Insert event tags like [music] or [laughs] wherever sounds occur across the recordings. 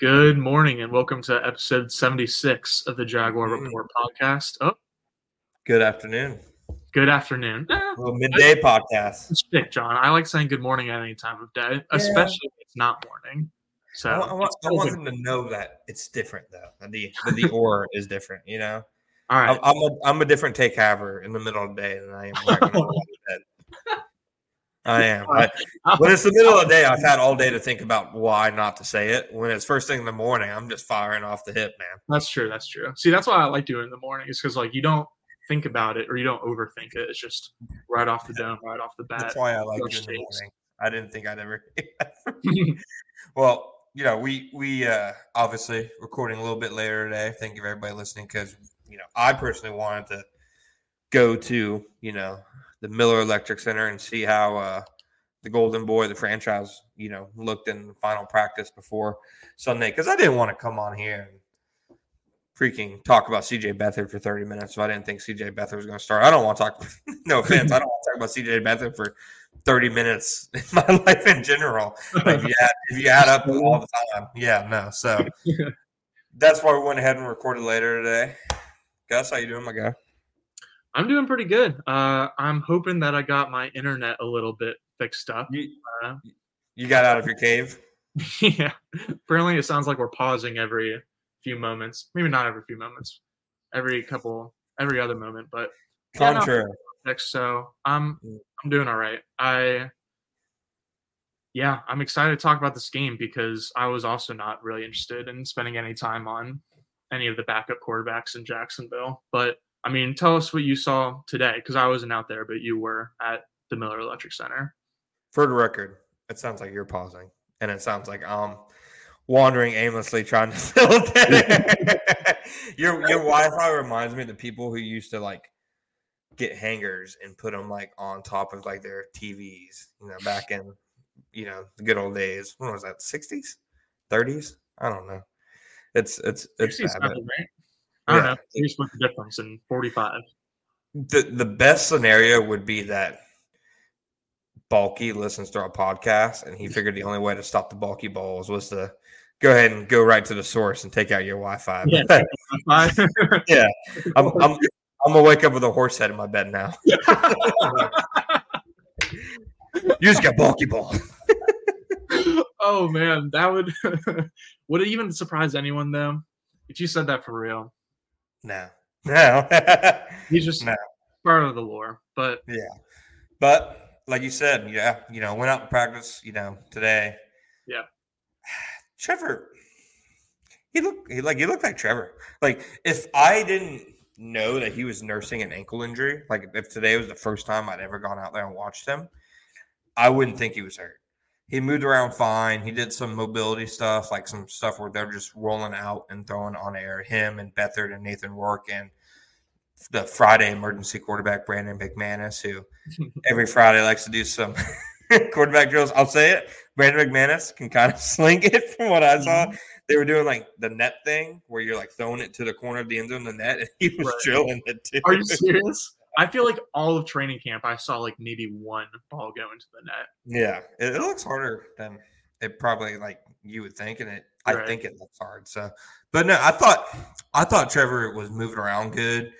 Good morning and welcome to episode 76 of the Jaguar Report podcast. Oh, Good afternoon. good afternoon. Eh, Well, midday podcast. stick, John. I like saying good morning at any time of day, especially if it's not morning. So I, want- I I want them to know that it's different though. that The that the [laughs] or is different. You know, All I'm. I'm a I'm a different take haver in the middle of the day than I am right when I'm going to bed. I [laughs] am. But when it's the middle of the day, I've had all day to think about why not to say it. When it's first thing in the morning, I'm just firing off the hip, man. That's true. That's true. See, that's why I like doing it in the morning, is because like you don't think about it or you don't overthink it. It's just right off the dome, right off the bat. That's why I like it in the morning. I didn't think I'd ever. [laughs] [laughs] well, you know, we we uh obviously recording a little bit later today. Thank you for everybody listening because you know I personally wanted to go to you know the Miller Electric Center and see how uh the Golden Boy, the franchise, you know, looked in the final practice before Sunday because I didn't want to come on here and freaking talk about CJ Beathard for 30 minutes. So I didn't think CJ Beathard was going to start. I don't want to talk, [laughs] no offense, I don't want to talk about CJ Beathard for 30 minutes [laughs] in my life in general. If you add, if you add up all the time, yeah, no. So [laughs] that's why we went ahead and recorded later today. Gus, how you doing, my guy? I'm doing pretty good. Uh, I'm hoping that I got my internet a little bit fixed up. You, Uh, you got out of your cave? [laughs] yeah. Apparently, it sounds like we're pausing every few moments. Maybe not every few moments, every couple, every other moment. But Yeah, no. Contrary. next, so I'm. I'm doing all right. I yeah, I'm excited to talk about this game because I was also not really interested in spending any time on any of the backup quarterbacks in Jacksonville. But I mean, tell us what you saw today because I wasn't out there, but you were at the Miller Electric Center. For the record, it sounds like you're pausing, and it sounds like I'm wandering aimlessly trying to [laughs] fill it. [laughs] your your Wi-Fi reminds me of the people who used to like get hangers and put them like on top of like their TVs. You know, back in you know the good old days. When was that? Sixties, thirties? I don't know. It's it's it's 60s bad, right? I don't Yeah. know. What the difference in 45. the the best scenario would be that bulky listens to our podcast and he figured the only way to stop the bulky balls was to go ahead and go right to the source and take out your wi-fi Yeah, But, 45. [laughs] yeah I'm, I'm i'm gonna wake up with a horse head in my bed now [laughs] you just got bulky ball [laughs] oh man, that would would it even surprise anyone though? If you said that for real, no [laughs] no he's just No. part of the lore. But yeah but like you said yeah you know went out to practice you know today Yeah. [sighs] trevor he looked he, like he looked like trevor like if i didn't know that he was nursing an ankle injury like if today was the first time i'd ever gone out there and watched him i wouldn't think he was hurt he moved around fine he did some mobility stuff like some stuff where they're just rolling out and throwing on air him and Beathard and nathan rourke and the friday emergency quarterback brandon mcmanus who [laughs] every Friday likes to do some [laughs] quarterback drills. I'll say it. Brandon McManus can kind of [laughs] sling it from what I saw. Mm-hmm. They were doing like the net thing where you're like throwing it to the corner of the end zone, the net, and he was right. drilling it too. Are you serious? I feel like all of training camp, I saw like maybe one ball go into the net. Yeah, it, it looks harder than it probably like you would think, and it right. I think it looks hard. So, but no, I thought I thought Trevor was moving around good.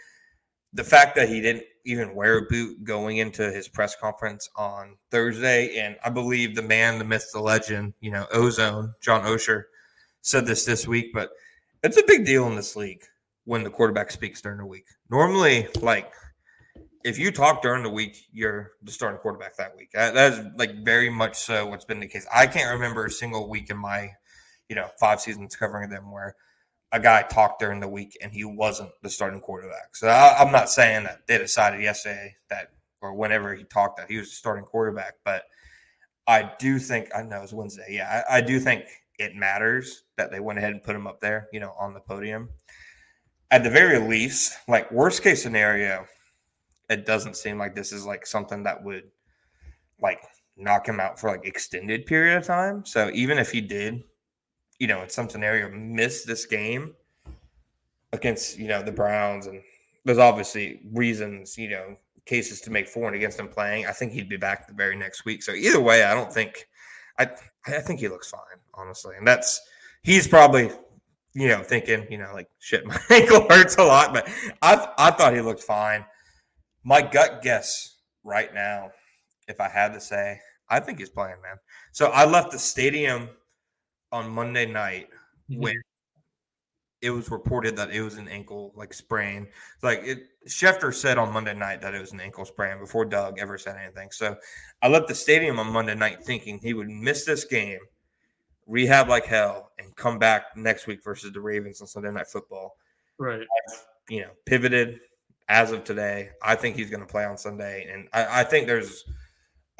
The fact that he didn't even wear a boot going into his press conference on Thursday, and I believe the man, the myth, the legend, you know, Ozone John Oehser said this this week, but it's a big deal in this league when the quarterback speaks during the week. Normally, like if you talk during the week, you're the starting quarterback that week. That is like very much so what's been the case. I can't remember a single week in my, you know, five seasons covering them where a guy talked during the week and he wasn't the starting quarterback. So I, am not saying that they decided yesterday that or whenever he talked that he was the starting quarterback, but I do think I know it's Wednesday. Yeah, I, I do think it matters that they went ahead and put him up there, you know, on the podium. At the very least, like worst case scenario, it doesn't seem like this is like something that would like knock him out for like extended period of time. So even if he did, you know, in some scenario miss this game against, you know, the Browns and there's obviously reasons, you know, cases to make for and against him playing. I think he'd be back the very next week. So either way, I don't think I I think he looks fine, honestly. And that's he's probably you know thinking, you know, like shit, [laughs] my ankle hurts a lot, but I I thought he looked fine. My gut guess right now, if I had to say, I think he's playing, man. So I left the stadium on Monday night mm-hmm. when it was reported that it was an ankle like sprain. Like it, Schefter said on Monday night that it was an ankle sprain before Doug ever said anything. So I left the stadium on Monday night thinking he would miss this game, rehab like hell, and come back next week versus the Ravens on Sunday Night Football. Right. I've, you know, pivoted, as of today, I think he's going to play on Sunday, and I, I, think there's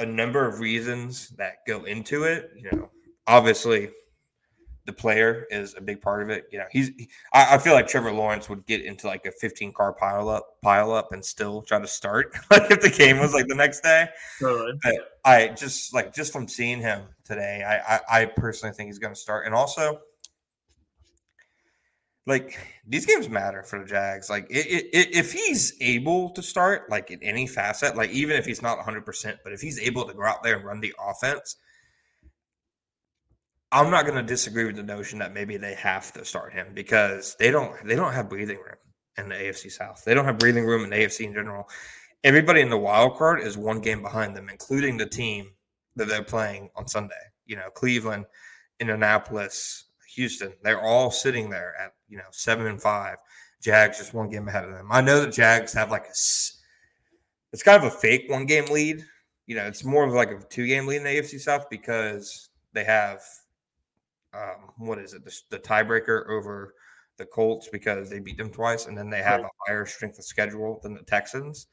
a number of reasons that go into it. You know, obviously, the player is a big part of it. You know, he's. I, I feel like Trevor Lawrence would get into like a 15 car pile up, pile up, and still try to start [laughs] like if the game was like the next day. Really? But I just like just from seeing him today, I, I, I personally think he's going to start, and also like these games matter for the Jags. Like it, it, if he's able to start like in any facet, like even if he's not 100%, but if he's able to go out there and run the offense, I'm not going to disagree with the notion that maybe they have to start him because they don't they don't have breathing room in the AFC South. They don't have breathing room in the AFC in general. Everybody in the wild card is one game behind them, including the team that they're playing on Sunday. You know, Cleveland, Indianapolis, Houston. They're all sitting there at you know seven and five. Jags just one game ahead of them. I know the Jags have like a it's kind of a fake one game lead. You know, it's more of like a two game lead in the AFC South because they have um, what is it the, the tiebreaker over the Colts because they beat them twice, and then they have right. a higher strength of schedule than the Texans.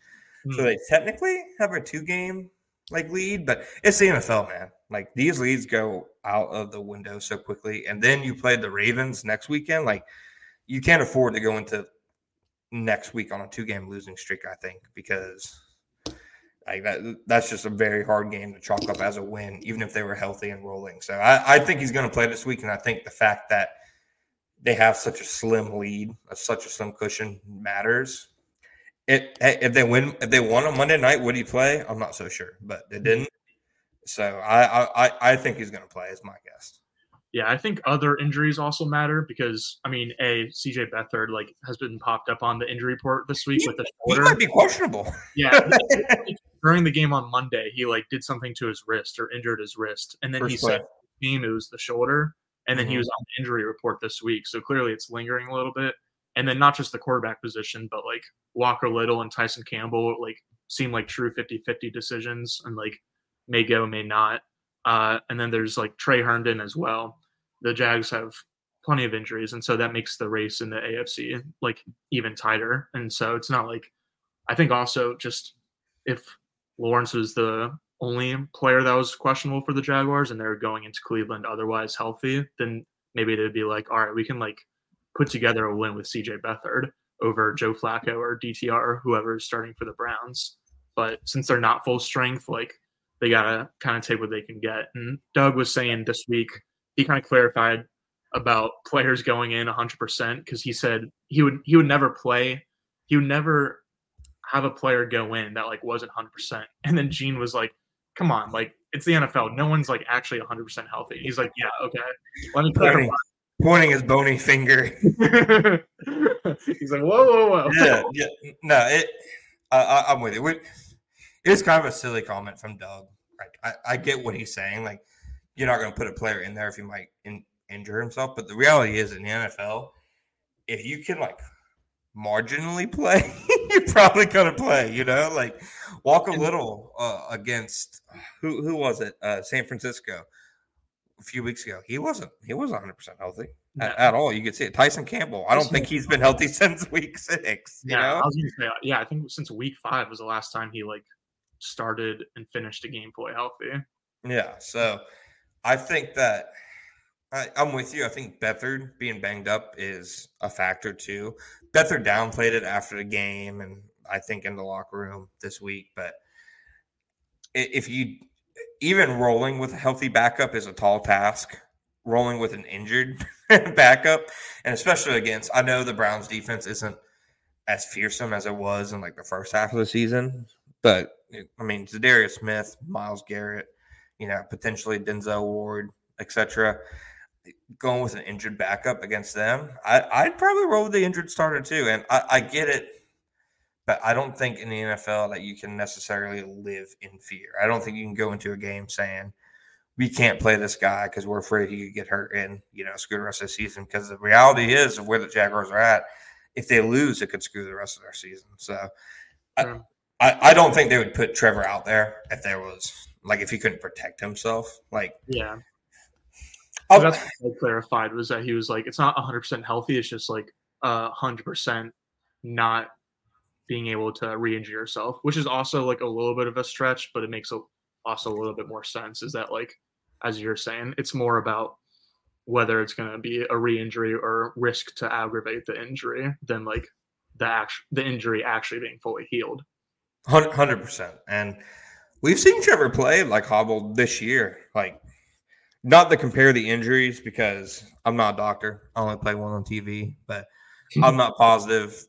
Mm-hmm. So hmm. they technically have a two game like lead, but it's the NFL, man. Like these leads go out of the window so quickly, and then you play the Ravens next weekend. Like you can't afford to go into next week on a two game losing streak. I think because like that that's just a very hard game to chalk up as a win, even if they were healthy and rolling. So I, I think he's going to play this week, and I think the fact that they have such a slim lead, uh, such a slim cushion matters it, if they win, if they won on Monday night, would he play? I'm not so sure, but they didn't. So I I I think he's going to play. Is my guess. Yeah, I think other injuries also matter because I mean, a CJ Beathard like has been popped up on the injury report this week he, with the shoulder. He might be questionable. Yeah, [laughs] during the game on Monday, he like did something to his wrist or injured his wrist, and then First he play. said it was the shoulder, and then mm-hmm. he was on the injury report this week. So clearly, it's lingering a little bit and then not just the quarterback position, but like Walker Little and Tyson Campbell like seem like true 50-50 decisions and like may go, may not. Uh, and then there's like Tre Herndon as well. The Jags have plenty of injuries, and so that makes the race in the AFC like even tighter. And so it's not like I think also just if Lawrence was the only player that was questionable for the Jaguars and they're going into Cleveland otherwise healthy, then maybe they'd be like, all right, we can like put together a win with CJ Beathard over Joe Flacco or DTR or whoever is starting for the Browns. But since they're not full strength, like they gotta kind of take what they can get. And Doug was saying this week, he kind of clarified about players going in 100% because he said he would he would never play, he would never have a player go in that like wasn't 100%. And then Gene was like, "Come on, like it's the NFL. No one's like actually 100% healthy." He's like, "Yeah, okay. Let me pointing, pointing his bony finger. [laughs] [laughs] He's like, "Whoa, whoa, whoa." yeah, yeah. No, it. Uh, I, I'm with you. It was kind of a silly comment from Doug. Like, I, I get what he's saying. Like, you're not going to put a player in there if he might in, injure himself. But the reality is, in the NFL, if you can like marginally play, [laughs] you're probably going to play. You know, like Walker Little uh, against who who was it? Uh, San Francisco a few weeks ago. He wasn't he wasn't 100 percent healthy No. at, at all. You could see it. Tyson Campbell. I don't think he's been healthy [laughs] since week six. You Yeah, know. I was gonna say, yeah, I think since week five was the last time he like started and finished a game fully healthy. Yeah, so I think that I, I'm with you. I think Beathard being banged up is a factor too. Beathard downplayed it after the game, and I think in the locker room this week. But if you even rolling with a healthy backup is a tall task. Rolling with an injured [laughs] backup, and especially against, I know the Browns defense isn't as fearsome as it was in like the first half of the season, but eh, I mean, Za'Darius Smith, Myles Garrett, you know, potentially Denzel Ward, etc. Going with an injured backup against them, I, I'd probably roll with the injured starter too. And I, I get it, but I don't think in the NFL that you can necessarily live in fear. I don't think you can go into a game saying we can't play this guy because we're afraid he could get hurt and you know screw the rest of the season. Because the reality is of where the Jaguars are at, if they lose, it could screw the rest of their season. So. Sure. I, I I don't think they would put Trevor out there if there was like if he couldn't protect himself. Like Yeah, oh. I'll- that's what I clarified was that he was like, it's not 100 percent healthy. It's just like a hundred percent not being able to re-injure yourself, which is also like a little bit of a stretch, but it makes a, also a little bit more sense. Is that like, as you're saying, it's more about whether it's going to be a re-injury or risk to aggravate the injury than like the act- the injury actually being fully healed. Hundred percent. And we've seen Trevor play like hobbled this year. Like, not to compare the injuries because I'm not a doctor. I only play one on TV, but [laughs] I'm not positive.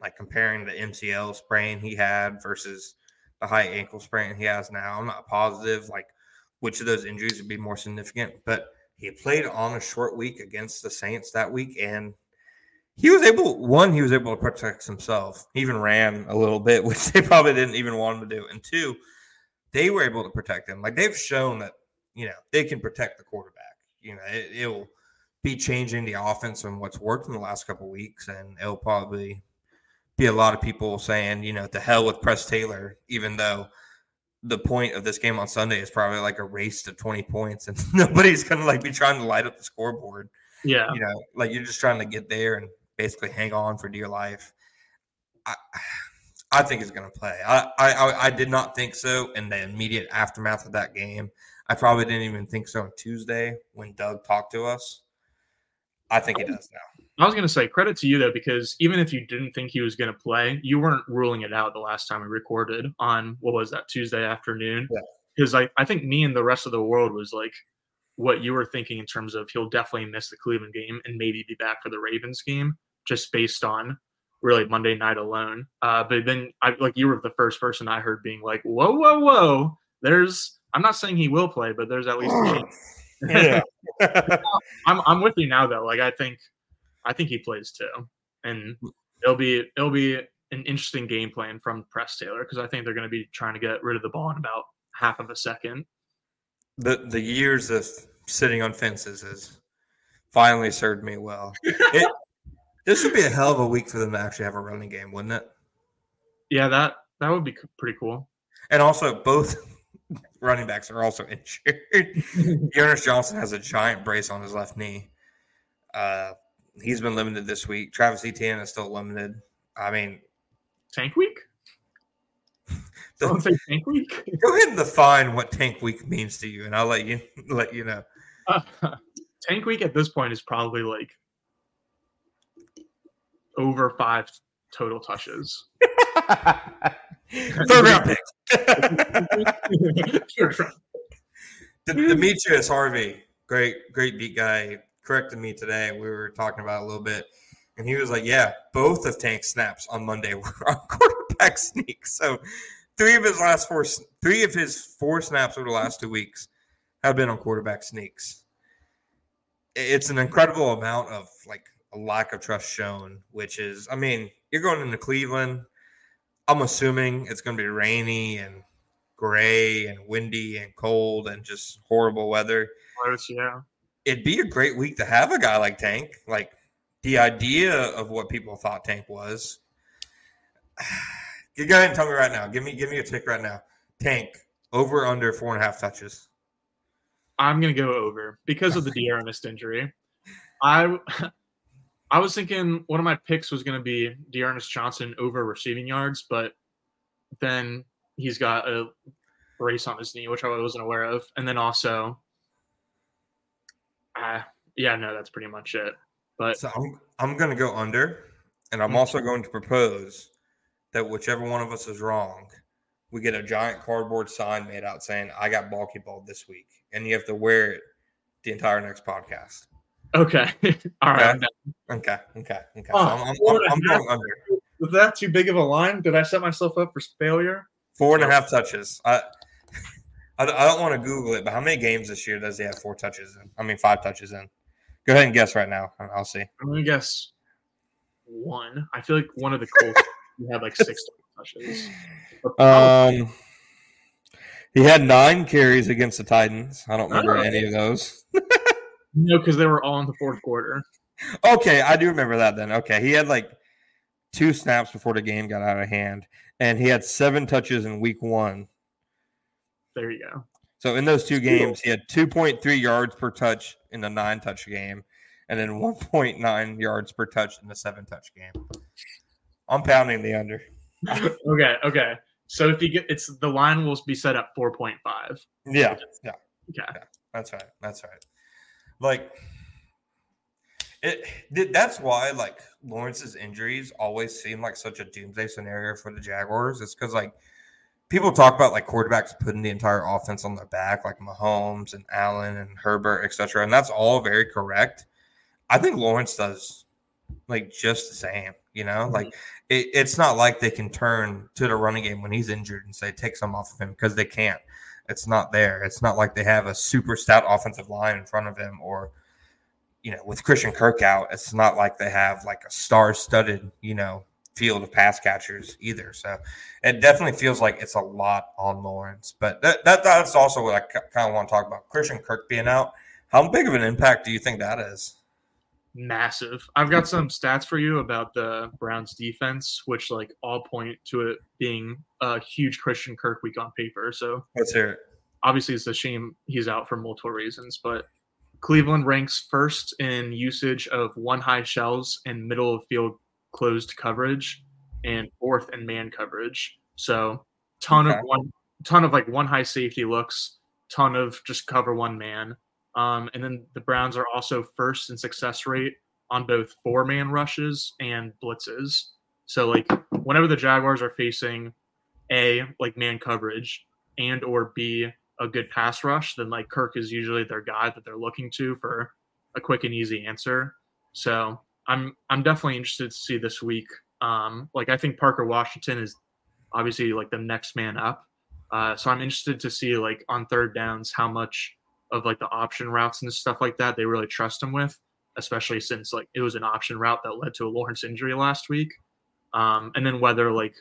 Like comparing the MCL sprain he had versus the high ankle sprain he has now. I'm not positive like which of those injuries would be more significant. But he played on a short week against the Saints that week, and he was able one he was able to protect himself. He even ran a little bit [laughs] which they probably didn't even want him to do. And two they were able to protect him. Like they've shown that you know they can protect the quarterback. You know it, it'll be changing the offense and what's worked in the last couple weeks and it'll probably be a lot of people saying you know to hell with press taylor even though the point of this game on sunday is probably like a race to 20 points and [laughs] nobody's gonna like be trying to light up the scoreboard. Yeah, you know, like you're just trying to get there and basically hang on for dear life. I, I think he's going to play. I, I, I did not think so in the immediate aftermath of that game. I probably didn't even think so on Tuesday when Doug talked to us. I think he oh. does now. I was going to say credit to you though, because even if you didn't think he was going to play, you weren't ruling it out the last time we recorded on what was that Tuesday afternoon? Yeah. Because I, I think me and the rest of the world was like what you were thinking in terms of he'll definitely miss the Cleveland game and maybe be back for the Ravens game, just based on really Monday night alone. Uh, but then I like you were the first person I heard being like, whoa, whoa, whoa. There's I'm not saying he will play, but there's at least a chance. [laughs] yeah. [laughs] I'm I'm with you now though. Like I think I think he plays too. And it'll be it'll be an interesting game plan from Press Taylor because I think they're going to be trying to get rid of the ball in about half of a second. the the years of sitting on fences has finally served me well. It, this would be a hell of a week for them to actually have a running game, wouldn't it? Yeah, that that would be pretty cool. And also, both [laughs] running backs are also injured. [laughs] Jonas Johnson has a giant brace on his left knee. Uh, he's been limited this week. Travis Etienne is still limited. I mean, Tank week? [laughs] the- Don't say tank week. go ahead and define what tank week means to you, and I'll let you let you know. tank week at this point is probably like over five total touches. [laughs] Third round pick. [laughs] D- Demetrius Harvey, great, great beat guy, corrected me today. We were talking about it a little bit, and he was like, "Yeah, both of Tank's snaps on Monday [laughs] were on quarterback sneaks." So, three of his last four, three of his four snaps over the last two weeks have been on quarterback sneaks. It's an incredible amount of like a lack of trust shown, which is, I mean, you're going into Cleveland. I'm assuming it's going to be rainy and gray and windy and cold and just horrible weather. yeah. It'd be a great week to have a guy like Tank. Like the idea of what people thought Tank was. [sighs] Go ahead and tell me right now. Give me give me a tick right now. Tank over under four and a half touches. I'm gonna go over because of the D'Ernest injury. I [laughs] I was thinking one of my picks was gonna be D'Ernest Johnson over receiving yards, but then he's got a brace on his knee, which I wasn't aware of, and then also, uh, yeah, no, that's pretty much it. But so I'm I'm gonna go under, and I'm also going to propose that whichever one of us is wrong, we get a giant cardboard sign made out saying "I got bulky ball this week," and you have to wear it the entire next podcast. Okay, [laughs] all right. Okay, okay, okay. Oh, so I'm, I'm, I'm, I'm going under. Was that too big of a line? Did I set myself up for failure? Four and a half touches. I, [laughs] I, I don't want to Google it, but how many games this year does he have four touches in? I mean, five touches in. Go ahead and guess right now. I'll see. I'm gonna guess one. I feel like one of the Colts [laughs] had like six touches. Um, he had nine carries against the Titans. I don't remember oh. any of those. No, because they were all in the fourth quarter. Okay, I do remember that then. Okay, he had like two snaps before the game got out of hand, and he had seven touches in week one. There you go. So in those two games, he had 2.3 yards per touch in the nine touch game, and then 1.9 yards per touch in the seven touch game. I'm pounding the under. [laughs] okay, okay. So if you get, it's the line will be set at 4.5. Yeah, yeah, okay. Yeah, that's right. That's right. Like it. That's why like Lawrence's injuries always seem like such a doomsday scenario for the Jaguars. It's because like people talk about like quarterbacks putting the entire offense on their back, like Mahomes and Allen and Herbert, etc. And that's all very correct. I think Lawrence does like just the same. You know, mm-hmm. like it, it's not like they can turn to the running game when he's injured and say take some off of him because they can't. It's not there. It's not like they have a super stout offensive line in front of him or you know, with Christian Kirk out, it's not like they have like a star-studded, you know, field of pass catchers either. So it definitely feels like it's a lot on Lawrence. But that, that that's also what I kind of want to talk about. Christian Kirk being out, how big of an impact do you think that is? Massive. I've got some stats for you about the Browns defense, which like all point to it being a huge Christian Kirk week on paper. So let's hear it. Obviously, it's a shame he's out for multiple reasons, but Cleveland ranks first in usage of one high shells and middle of field closed coverage, and fourth in man coverage. So ton okay. of one, ton of like one high safety looks, ton of just cover one man. Um, and then the Browns are also first in success rate on both four man rushes and blitzes. So like whenever the Jaguars are facing a like man coverage and or b a good pass rush, then like Kirk is usually their guy that they're looking to for a quick and easy answer. So I'm I'm definitely interested to see this week. Um, like I think Parker Washington is obviously like the next man up. Uh, so I'm interested to see like on third downs how much of like the option routes and stuff like that they really trust him with, especially since like it was an option route that led to a Lawrence injury last week. Um, and then whether like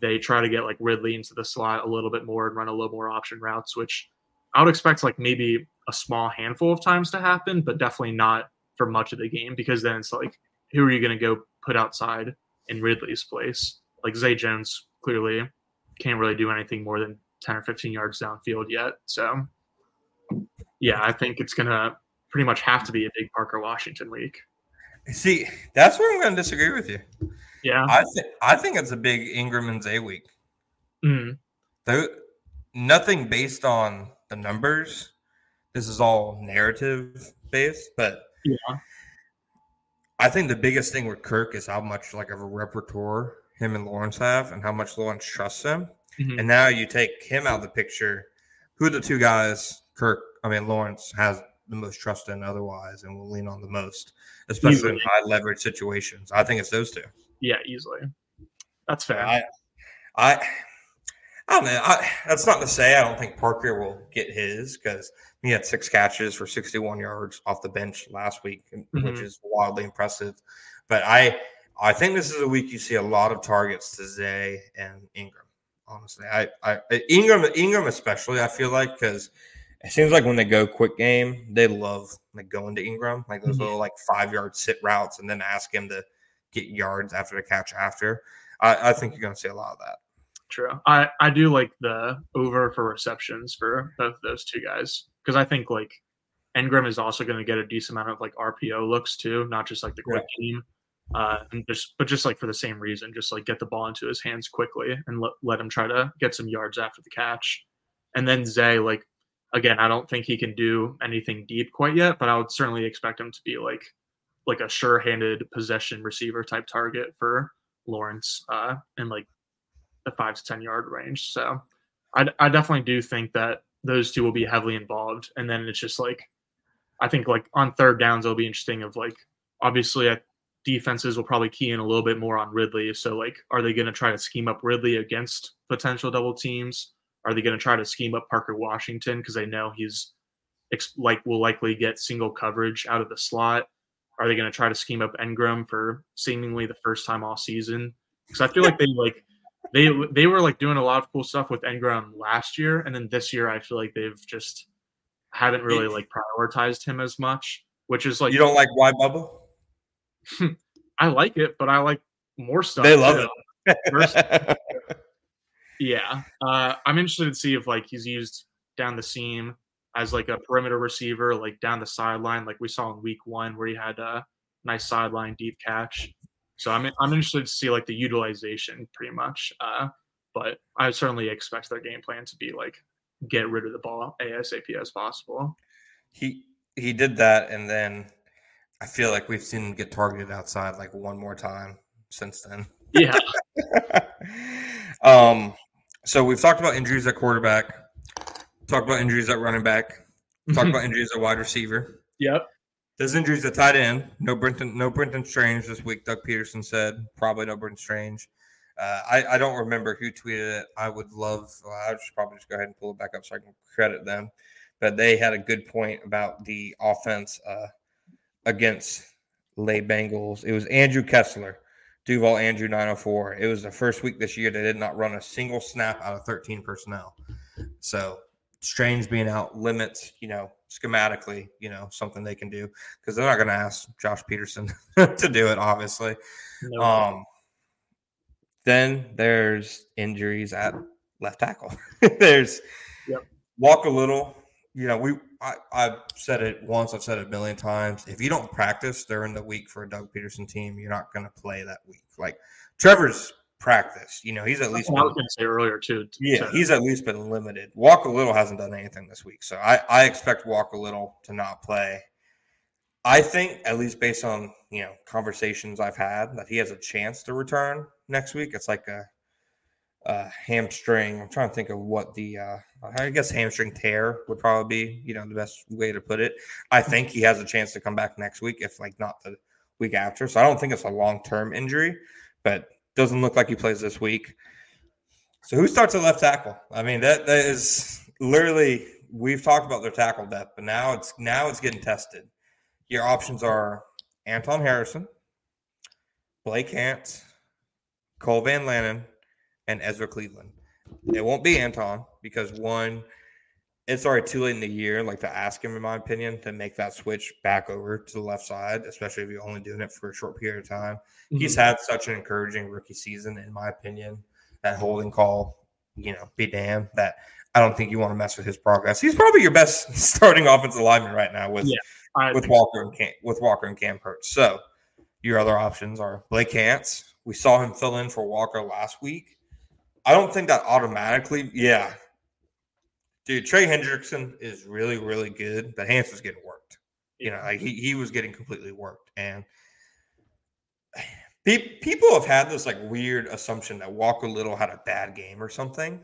they try to get like Ridley into the slot a little bit more and run a little more option routes, which I would expect like maybe a small handful of times to happen, but definitely not for much of the game because then it's like, who are you going to go put outside in Ridley's place? Like Zay Jones clearly can't really do anything more than 10 or 15 yards downfield yet. So, yeah, I think it's going to pretty much have to be a big Parker Washington week. See, that's where I'm going to disagree with you. Yeah, I think I think it's a big Engram and Zay week. Mm. Though nothing based on the numbers. This is all narrative based, but yeah, I think the biggest thing with Kirk is how much like of a repertoire him and Lawrence have, and how much Lawrence trusts him. Mhm. And now you take him out of the picture. Who are the two guys Kirk? I mean Lawrence has the most trust in otherwise, and will lean on the most, especially in high leverage situations. I think it's those two. Yeah, easily. That's fair. I, I, I don't know. I, that's not to say I don't think Parker will get his because he had six catches for 61 yards off the bench last week, which Mhm. is wildly impressive. But I, I think this is a week you see a lot of targets to Zay and Engram. Honestly, I, I Engram, Engram especially, I feel like because it seems like when they go quick game, they love like going to Engram, like those Mhm. little like five yard sit routes, and then ask him to get yards after the catch after. I, I think you're going to see a lot of that. True. I I do like the over for receptions for both those two guys because I think like Engram is also going to get a decent amount of like RPO looks too, not just like the quick game. Uh, and just but just like for the same reason, just like get the ball into his hands quickly and let, let him try to get some yards after the catch. And then Zay, like again, I don't think he can do anything deep quite yet, but I would certainly expect him to be like like a sure-handed possession receiver type target for Lawrence uh, in like the five to ten yard range. So I, I definitely do think that those two will be heavily involved. And then it's just like I think like on third downs it'll be interesting of like obviously uh, defenses will probably key in a little bit more on Ridley. So like are they going to try to scheme up Ridley against potential double teams? Are they going to try to scheme up Parker Washington because they know he's like will likely get single coverage out of the slot? Are they going to try to scheme up Engram for seemingly the first time all season? Because I feel like [laughs] they like they they were like doing a lot of cool stuff with Engram last year, and then this year I feel like they've just haven't really like prioritized him as much, which is like You don't like wide bubble? [laughs] I like it, but I like more stuff. They love. It. [laughs] Yeah, uh, I'm interested to see if like he's used down the seam as like a perimeter receiver, like down the sideline, like we saw in Week One, where he had a nice sideline deep catch. So I'm I'm interested to see like the utilization, pretty much. Uh, but I certainly expect their game plan to be like get rid of the ball asap as possible. he he did that, and then I feel like we've seen him get targeted outside like one more time since then. Yeah, [laughs] um, so we've talked about injuries at quarterback, talked about injuries at running back, talked about injuries at wide receiver. yep. There's injuries at tight end. No Brenton, no Brenton Strange this week. Doug Pederson said probably no Brenton Strange. Uh, I, I don't remember who tweeted it. I would love. Well, I should probably just go ahead and pull it back up so I can credit them. But they had a good point about the offense uh, against Lay Bengals. It was Andrew Kessler, Duval Andrew 904. It was the first week this year they did not run a single snap out of 13 personnel. So Strange being out limits, you know, schematically, you know, something they can do because they're not going to ask Josh Pederson [laughs] to do it, obviously. No, Um, then there's injuries at left tackle. [laughs] there's Yep. Walker Little. You know, we I, I've said it once. I've said it a million times. If you don't practice during the week for a Doug Pederson team, you're not going to play that week. Like Trevor's practice. You know, he's at least I was going to say earlier too. yeah, he's at least been limited. Walker Little hasn't done anything this week, so I I expect Walker Little to not play. I think, at least based on you know conversations I've had, that he has a chance to return next week. It's like a, a hamstring. I'm trying to think of what the uh, I guess hamstring tear would probably be you know the best way to put it. I think he has a chance to come back next week, if like not the week after. So I don't think it's a long term injury, but doesn't look like he plays this week. So who starts at left tackle? I mean that that is literally we've talked about their tackle depth, but now it's now it's getting tested. Your options are Anton Harrison, Blake Hance, Cole Van Lanen, and Ezra Cleveland. It won't be Anton because one, it's already too late in the year, like to ask him, in my opinion, to make that switch back over to the left side, especially if you're only doing it for a short period of time. He's Mhm. had such an encouraging rookie season, in my opinion. That holding call, you know, be damned. That I don't think you want to mess with his progress. He's probably your best [laughs] starting offensive lineman right now with Yeah, with Walker and Cam, with Walker and Cam Hurts. So your other options are Blake Hance. We saw him fill in for Walker last week. I don't think that automatically, yeah. Dude, Trey Hendrickson is really, really good, but Hance was getting worked. You know, like he, he was getting completely worked. And Pe- people have had this like weird assumption that Walker Little had a bad game or something.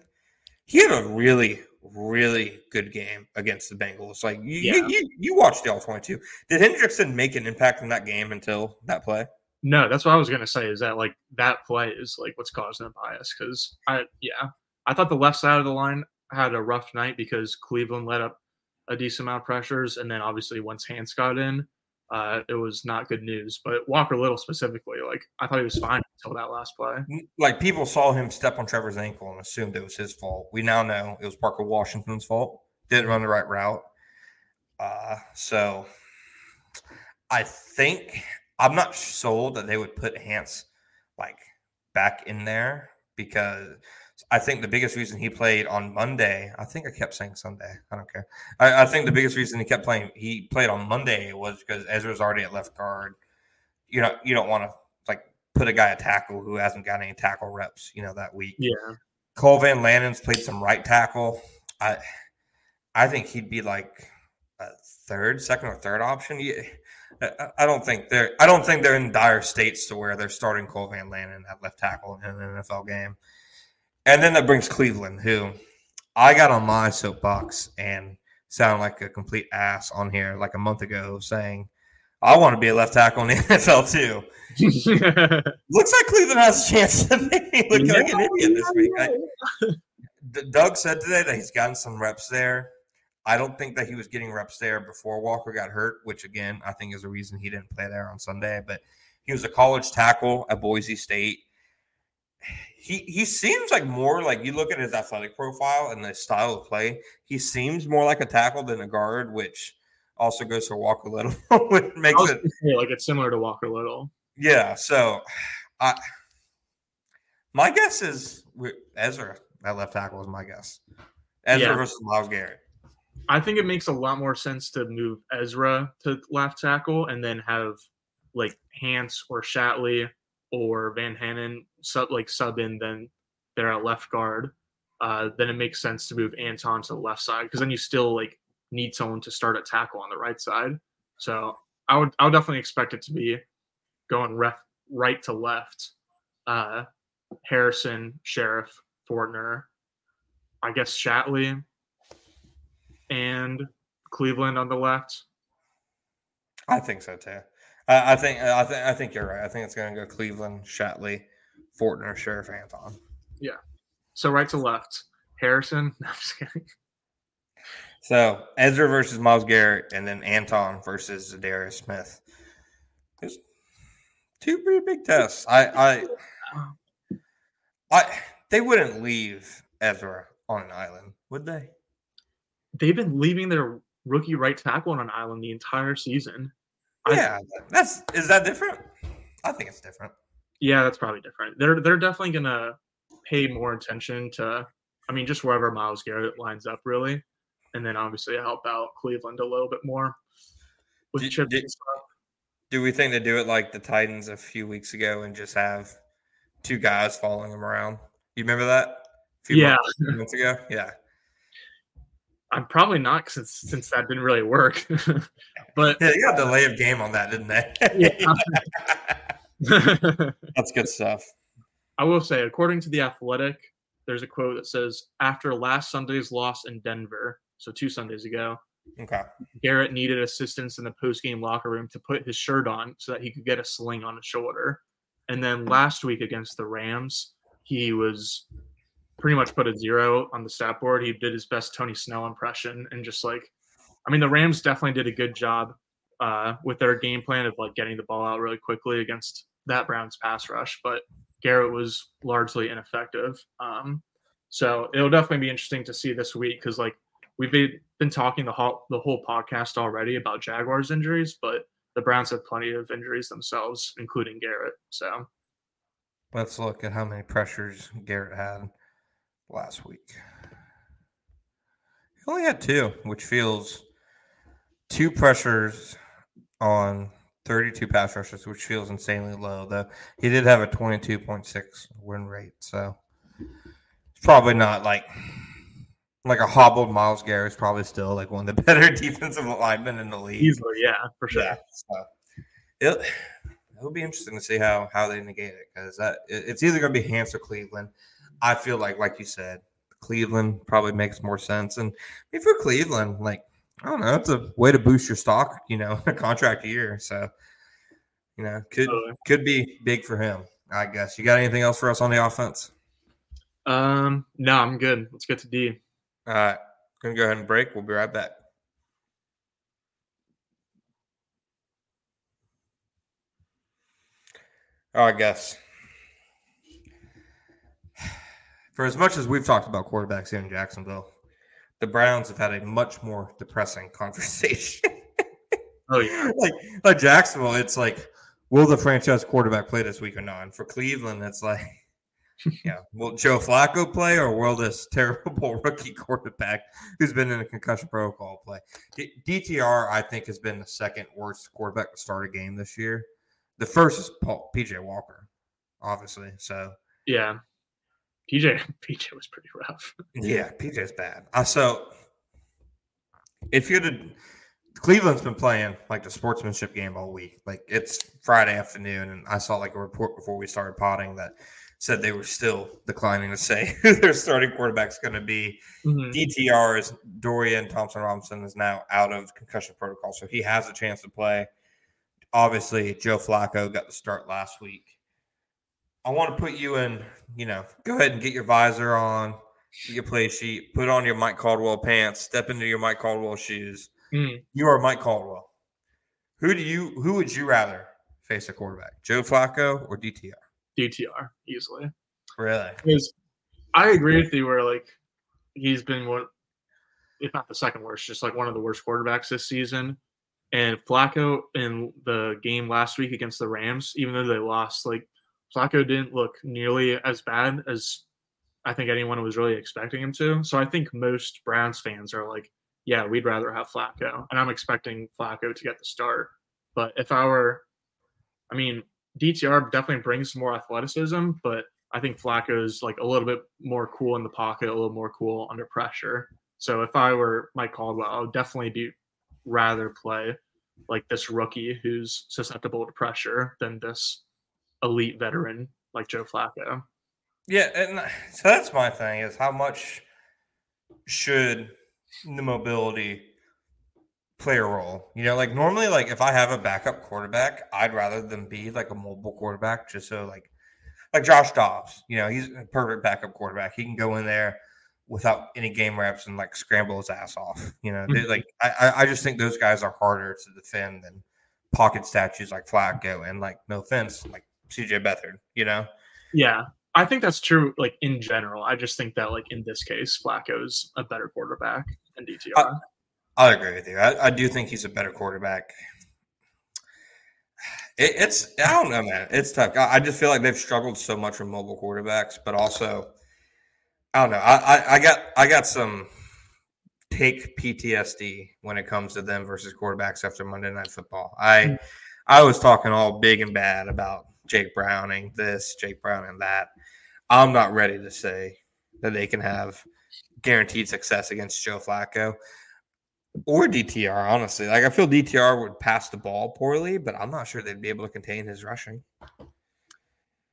He had a really, really good game against the Bengals. Like you, Yeah. you, you, you watched the all twenty-two. Did Hendrickson make an impact in that game until that play? No, that's what I was gonna say. Is that like that play is like what's causing the bias? Because I yeah, I thought the left side of the line had a rough night because Cleveland let up a decent amount of pressures, and then obviously once Hance got in, uh, it was not good news. But Walker Little specifically, like I thought he was fine until that last play. Like people saw him step on Trevor's ankle and assumed it was his fault. We now know it was Parker Washington's fault. Didn't run the right route. Uh, so I think I'm not sold that they would put Hance like back in there because I think the biggest reason he played on Monday, I think I kept saying Sunday. I don't care. I, I think the biggest reason he kept playing, he played on Monday was because Ezra's already at left guard. You know, you don't want to like put a guy at tackle who hasn't got any tackle reps, you know, that week. Yeah, Cole Van Lanen's played some right tackle. I I think he'd be like a third, second or third option. Yeah. I- don't think they're I don't think they're in dire states to where they're starting Cole Van Lanen at left tackle in an NFL game. And then that brings Cleveland, who I got on my soapbox and sound like a complete ass on here like a month ago saying I want to be a left tackle in the [laughs] NFL too. [laughs] Looks like Cleveland has a chance to make me look like an idiot this week. I, Doug said today that he's gotten some reps there. I don't think that he was getting reps there before Walker got hurt, which again I think is the reason he didn't play there on Sunday. But he was a college tackle at Boise State. He he seems like more like you look at his athletic profile and the style of play. He seems more like a tackle than a guard, which also goes for Walker Little, [laughs] which makes it say, like it's similar to Walker Little. yeah. So, I my guess is Ezra at left tackle is my guess. Ezra Yeah. versus Myles Garrett. I think it makes a lot more sense to move Ezra to left tackle and then have like Hance or Shatley or Van Lanen sub like sub in then they're at left guard. Uh, then it makes sense to move Anton to the left side because then you still like need someone to start at tackle on the right side. So I would I would definitely expect it to be going ref, right to left. Uh, Harrison, Scherff, Fortner, I guess Shatley, and Cleveland on the left. I think so too. I, I think I think I think you're right. I think it's going to go Cleveland, Shatley, Fortner, Scherff, Anton. Yeah. So right to left. Harrison. [laughs] No, I'm just kidding. So Ezra versus Myles Garrett, and then Anton versus Darius Smith. There's two pretty big tests. I I I they wouldn't leave Ezra on an island, would they? They've been leaving their rookie right tackle on an island the entire season. I- Yeah, that's is that different? I think it's different. Yeah, that's probably different. They're they're definitely gonna pay more attention to I mean just wherever Myles Garrett lines up really. And then obviously help out Cleveland a little bit more with Did- chips did- and stuff. Do we think they do it like the Titans a few weeks ago and just have two guys following them around? You remember that? A few Yeah. months, months ago. Yeah. I'm probably not since since that didn't really work. [laughs] but Yeah, they got a delay of game on that, didn't they? yeah. [laughs] That's good stuff. I will say, according to the Athletic, there's a quote that says, "After last Sunday's loss in Denver, so two Sundays ago, Okay. Garrett needed assistance in the post-game locker room to put his shirt on so that he could get a sling on his shoulder. And then last week against the Rams, he was pretty much put a zero on the stat board. He did his best Tony Snell impression and just like, I mean, the Rams definitely did a good job uh, with their game plan of like getting the ball out really quickly against that Browns pass rush, but Garrett was largely ineffective. Um, so it'll definitely be interesting to see this week because like we've been, talking the whole the whole podcast already about Jaguars injuries, but the Browns have plenty of injuries themselves, including Garrett. So Let's look at how many pressures Garrett had last week. He only had two, which feels two pressures on 32 pass rushes, which feels insanely low. Though he did have a 22.6 win rate, so it's probably not like like a hobbled Myles Garrett is probably still like one of the [laughs] better defensive linemen in the league. easily, yeah, for sure. Yeah. So it, it'll be interesting to see how how they negate it because that it's either going to be Hance or Cleveland. I feel like, like you said, Cleveland probably makes more sense. And if you're Cleveland, like I don't know, it's a way to boost your stock, you know, [laughs] a contract year. So, you know, could could be big for him, I guess. You got anything else for us on the offense? Um, no, I'm good. Let's get to D. All right. Gonna go ahead and break. We'll be right back. All right, guys. For as much as we've talked about quarterbacks here in Jacksonville, the Browns have had a much more depressing [laughs] conversation. oh yeah, like like Jacksonville, it's like, will the franchise quarterback play this week or not? And for Cleveland, it's like, [laughs] yeah, will Joe Flacco play or will this [laughs] terrible rookie quarterback who's been in a concussion protocol play? D- DTR, I think, has been the second worst quarterback to start a game this year. The first is Paul, PJ Walker, obviously. So yeah, PJ [laughs] PJ was pretty rough. yeah, PJ's bad. Uh, so if you're the Cleveland's been playing like the sportsmanship game all week. Like it's Friday afternoon, and I saw like a report before we started potting that said they were still declining to say [laughs] who their starting quarterback's going to be. Mm-hmm. DTR is Dorian Thompson Robinson is now out of concussion protocol, so he has a chance to play. Obviously, Joe Flacco got the start last week. I want to put you in, you know, go ahead and get your visor on, get your play sheet, put on your Mike Caldwell pants, step into your Mike Caldwell shoes. Mm. You are Mike Caldwell. Who do you who would you rather face a quarterback? Joe Flacco or DTR? DTR, easily. Really? Because I agree with you where like he's been one if not the second worst, just like one of the worst quarterbacks this season. And Flacco in the game last week against the Rams, even though they lost, like Flacco didn't look nearly as bad as I think anyone was really expecting him to. So I think most Browns fans are like, yeah, we'd rather have Flacco. And I'm expecting Flacco to get the start. But if I were, I mean, DTR definitely brings more athleticism, but I think Flacco is like a little bit more cool in the pocket, a little more cool under pressure. So if I were Mike Caldwell, I would definitely be rather play like this rookie who's susceptible to pressure than this elite veteran like Joe Flacco. Yeah, and so that's my thing is how much should the mobility play a role? You know, like normally, like if I have a backup quarterback, I'd rather than be like a mobile quarterback, just so like like Josh Dobbs. You know, he's a perfect backup quarterback. He can go in there without any game reps and like scramble his ass off. You know, mm-hmm. like I I just think those guys are harder to defend than pocket statues like Flacco and like no offense, like CJ Beathard, you know? Yeah. I think that's true, like in general. I just think that, like in this case, Flacco's a better quarterback than DTR. I, I agree with you. I, I, do think he's a better quarterback. It, it's I don't know, man. It's tough. I, I, just feel like they've struggled so much with mobile quarterbacks, but also, I don't know. I, I got I got some take PTSD when it comes to them versus quarterbacks after Monday Night Football. I mm. I was talking all big and bad about Jake Browning this, Jake Browning that. I'm not ready to say that they can have guaranteed success against Joe Flacco or DTR, honestly. Like I feel DTR would pass the ball poorly, but I'm not sure they'd be able to contain his rushing.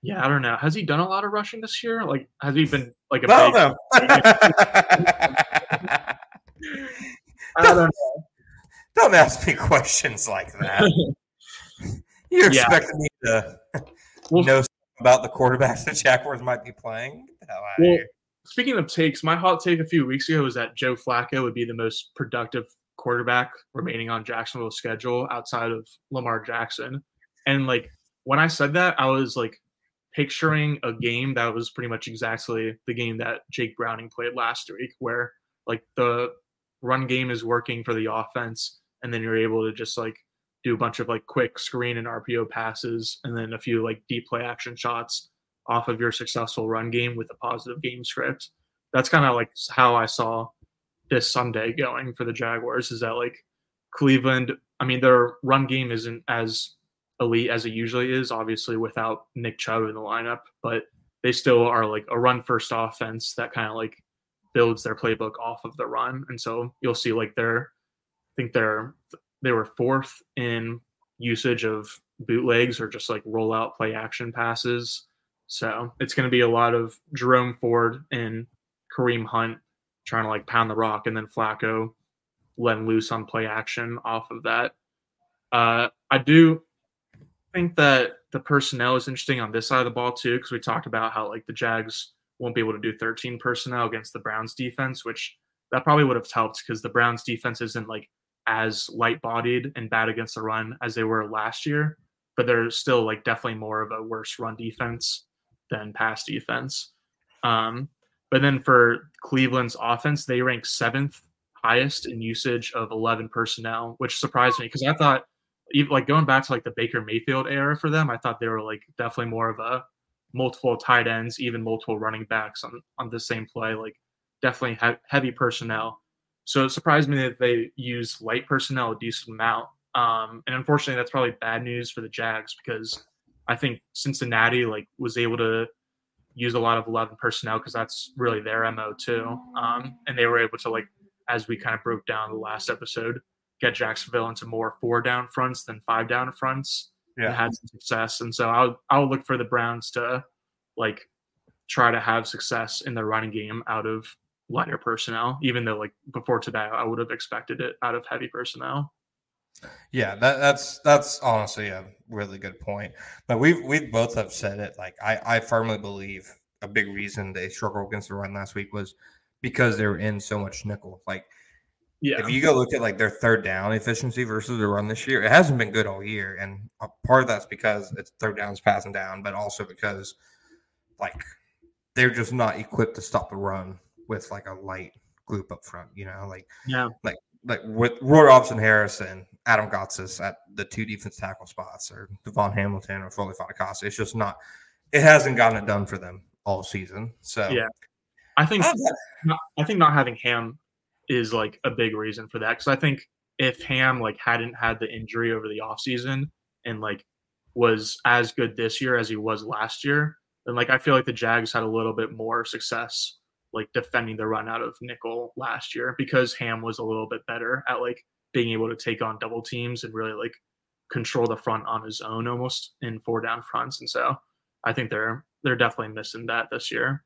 Yeah, I don't know. Has he done a lot of rushing this year? Like, has he been like a I don't know. [laughs] I don't know. Don't ask me questions like that. [laughs] You're yeah. expecting me to well, know about the quarterbacks the Jaguars might be playing? Well, speaking of takes, my hot take a few weeks ago was that Joe Flacco would be the most productive quarterback remaining on Jacksonville's schedule outside of Lamar Jackson. And like when I said that, I was like picturing a game that was pretty much exactly the game that Jake Browning played last week, where like the run game is working for the offense, and then you're able to just like do a bunch of like quick screen and RPO passes, and then a few like deep play action shots off of your successful run game with a positive game script. That's kind of like how I saw this Sunday going for the Jaguars. Is that like Cleveland? I mean, their run game isn't as elite as it usually is, obviously without Nick Chubb in the lineup, but they still are like a run first offense that kind of like builds their playbook off of the run. And so you'll see like their I think they're they were fourth in usage of bootlegs or just like rollout play action passes. So it's going to be a lot of Jerome Ford and Kareem Hunt trying to like pound the rock, and then Flacco letting loose on play action off of that. Uh, I do think that the personnel is interesting on this side of the ball too, because we talked about how like the Jags won't be able to do 13 personnel against the Browns defense, which that probably would have helped because the Browns defense isn't like as light bodied and bad against the run as they were last year, but they're still like definitely more of a worse run defense than pass defense. Um, but then for Cleveland's offense, they rank seventh highest in usage of 11 personnel, which surprised me because I thought, even like going back to like the Baker Mayfield era for them, I thought they were like definitely more of a multiple tight ends, even multiple running backs on on the same play, like definitely he- heavy personnel. So it surprised me that they use light personnel a decent amount. Um, and unfortunately, that's probably bad news for the Jags because I think Cincinnati like was able to use a lot of 11 personnel because that's really their mo too. Um, and they were able to like as we kind of broke down the last episode, get Jacksonville into more four down fronts than five down fronts. Yeah. And had some success. And so I'll I'll look for the Browns to like try to have success in the running game out of lighter personnel, even though like before today I would have expected it out of heavy personnel. Yeah, that, that's that's honestly a really good point. But we've we've both have said it. Like I, I firmly believe a big reason they struggled against the run last week was because they were in so much nickel. Like, yeah, if you go look at like their third down efficiency versus the run this year, it hasn't been good all year, and a part of that's because it's third downs passing down, but also because like they're just not equipped to stop the run with like a light group up front. You know, like yeah, like like with Roy Robertson-Harris, Adam Gotsis at the two defense tackle spots, or DaVon Hamilton or Foley Fatukasi. It's just not. It hasn't gotten it done for them all season. So yeah, I think not, I think not having Ham is like a big reason for that because I think if Ham like hadn't had the injury over the offseason and like was as good this year as he was last year, then like I feel like the Jags had a little bit more success like defending the run out of nickel last year because Ham was a little bit better at like being able to take on double teams and really like control the front on his own almost in four down fronts. And so I think they're they're definitely missing that this year.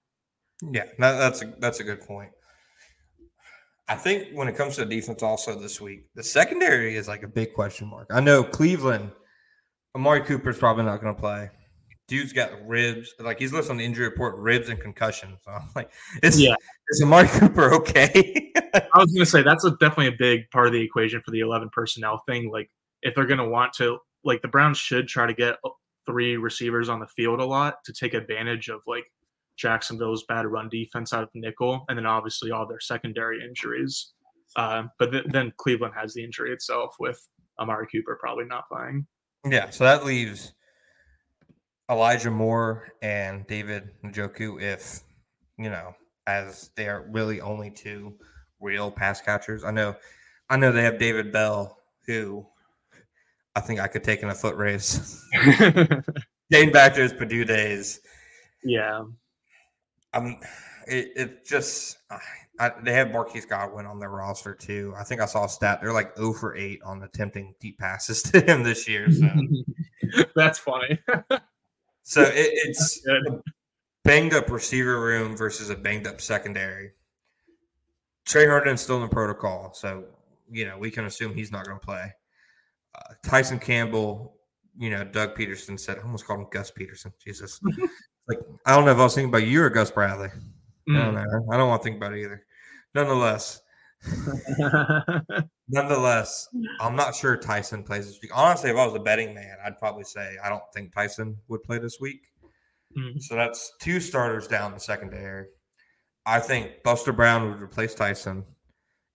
Yeah, that, that's a that's a good point. I think when it comes to defense, also this week, the secondary is like a big question mark. I know Cleveland, Amari Cooper's probably not going to play. Dude's got ribs, like he's listed on the injury report, ribs and concussion. So [laughs] I'm like, is, yeah. is Amari Cooper okay? [laughs] I was going to say that's a, definitely a big part of the equation for the 11 personnel thing. Like, if they're going to want to, like, the Browns should try to get three receivers on the field a lot to take advantage of like Jacksonville's bad run defense out of nickel, and then obviously all their secondary injuries. Uh, but th- then Cleveland has the injury itself with Amari Cooper probably not playing. Yeah, so that leaves Elijah Moore and David Njoku if you know as they are really only two real pass catchers. I know, I know they have David Bell who I think I could take in a foot race. [laughs] Dating back to his Purdue days. Yeah. Um, it, it just I, they have Marquise Goodwin on their roster too. I think I saw a stat they're like 0 for 8 on attempting deep passes [laughs] to him this year. So [laughs] that's funny. So it, it's [laughs] banged up receiver room versus a banged up secondary. Tre Herndon's still in the protocol, so you know we can assume he's not going to play. Uh, Tyson Campbell, you know, Doug Pederson said, I almost called him Gus Pederson. Jesus. [laughs] like, I don't know if I was thinking about you or Gus Bradley. Mm. I don't know. I don't want to think about it either. Nonetheless, [laughs] nonetheless, I'm not sure Tyson plays this week. Honestly, if I was a betting man, I'd probably say I don't think Tyson would play this week. Mm. So that's two starters down the secondary. I think Buster Brown would replace Tyson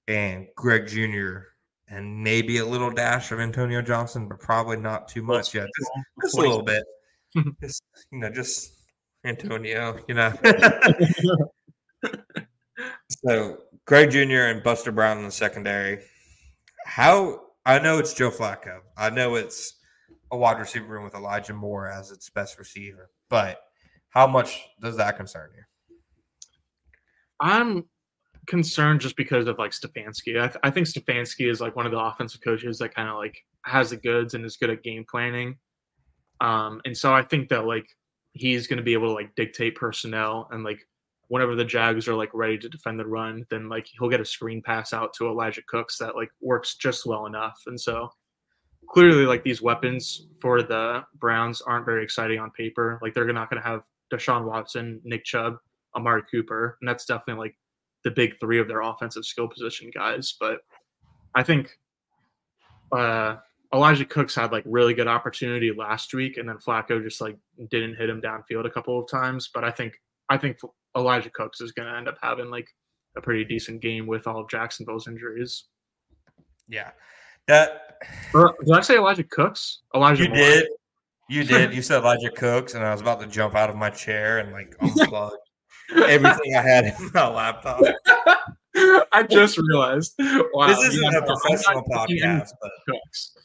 and Greg Jr and maybe a little dash of Antonio Johnson, but probably not too much yet. Just, just a little bit. [laughs] just you know, just Antonio, you know. [laughs] so Greg Jr. and Buster Brown in the secondary. How I know it's Joe Flacco. I know it's a wide receiver room with Elijah Moore as its best receiver, but how much does that concern you? I'm concerned just because of like Stefanski. I, th- I think Stefanski is like one of the offensive coaches that kind of like has the goods and is good at game planning. Um, and so I think that like he's going to be able to like dictate personnel and like whenever the Jags are like ready to defend the run, then like he'll get a screen pass out to Elijah Cooks that like works just well enough. And so clearly like these weapons for the Browns aren't very exciting on paper. Like they're not going to have Deshaun Watson, Nick Chubb, Amari Cooper, and that's definitely like the big three of their offensive skill position guys. But I think uh, Elijah Cooks had like really good opportunity last week, and then Flacco just like didn't hit him downfield a couple of times. But I think I think Elijah Cooks is going to end up having like a pretty decent game with all of Jacksonville's injuries. Yeah, that. Or, did I say Elijah Cooks? Elijah. You Moore. did. You [laughs] did. You said Elijah Cooks, and I was about to jump out of my chair and like unplug everything I had in my laptop. [laughs] I just realized. Wow, this isn't a professional podcast, but Cooks.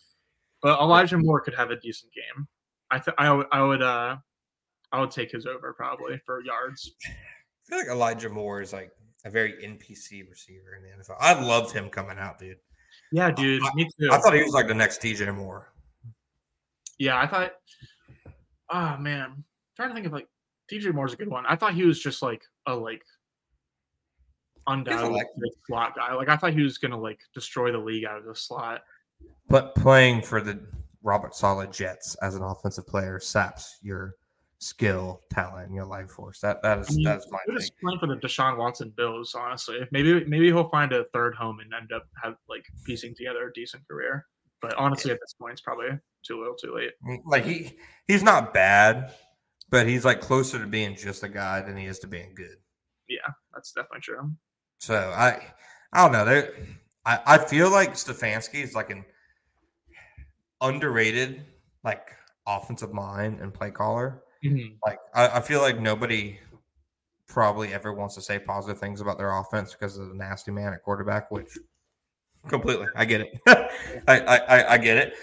But Elijah Moore could have a decent game. I th- I, I would uh I would take his over probably for yards. I feel like Elijah Moore is like a very NPC receiver in the NFL. I loved him coming out, dude. Yeah, dude. I, me too. I thought he was like the next DJ Moore. Yeah, I thought. Oh man, I'm trying to think of like DJ Moore's a good one. I thought he was just like a like undoubtedly like, slot guy. Like I thought he was gonna like destroy the league out of the slot. But playing for the Robert Saleh Jets as an offensive player saps your skill, talent, and your life force. That that is I mean, that's my thing. Just playing for the Deshaun Watson Bills, honestly. Maybe maybe he'll find a third home and end up have like piecing together a decent career. But honestly, yeah. at this point, it's probably too little, too late. Mm, like he he's not bad, but he's like closer to being just a guy than he is to being good. Yeah, that's definitely true. So I I don't know. There I, I feel like Stefanski is like an underrated like offensive mind and play caller. Mm-hmm. Like I, I, feel like nobody probably ever wants to say positive things about their offense because of the nasty man at quarterback, which completely I get it. [laughs] I, I I get it.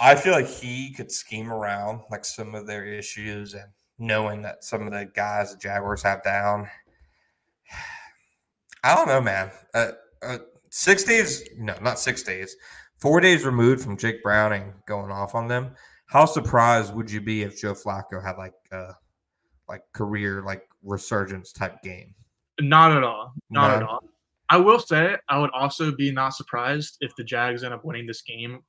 I feel like he could scheme around like some of their issues and knowing that some of the guys the Jaguars have down. [sighs] I don't know, man. Uh, uh, six days, no, not six days, four days removed from Jake Browning going off on them. How surprised would you be if Joe Flacco had like a like career like resurgence type game? Not at all. Not no. at all. I will say I would also be not surprised if the Jags end up winning this game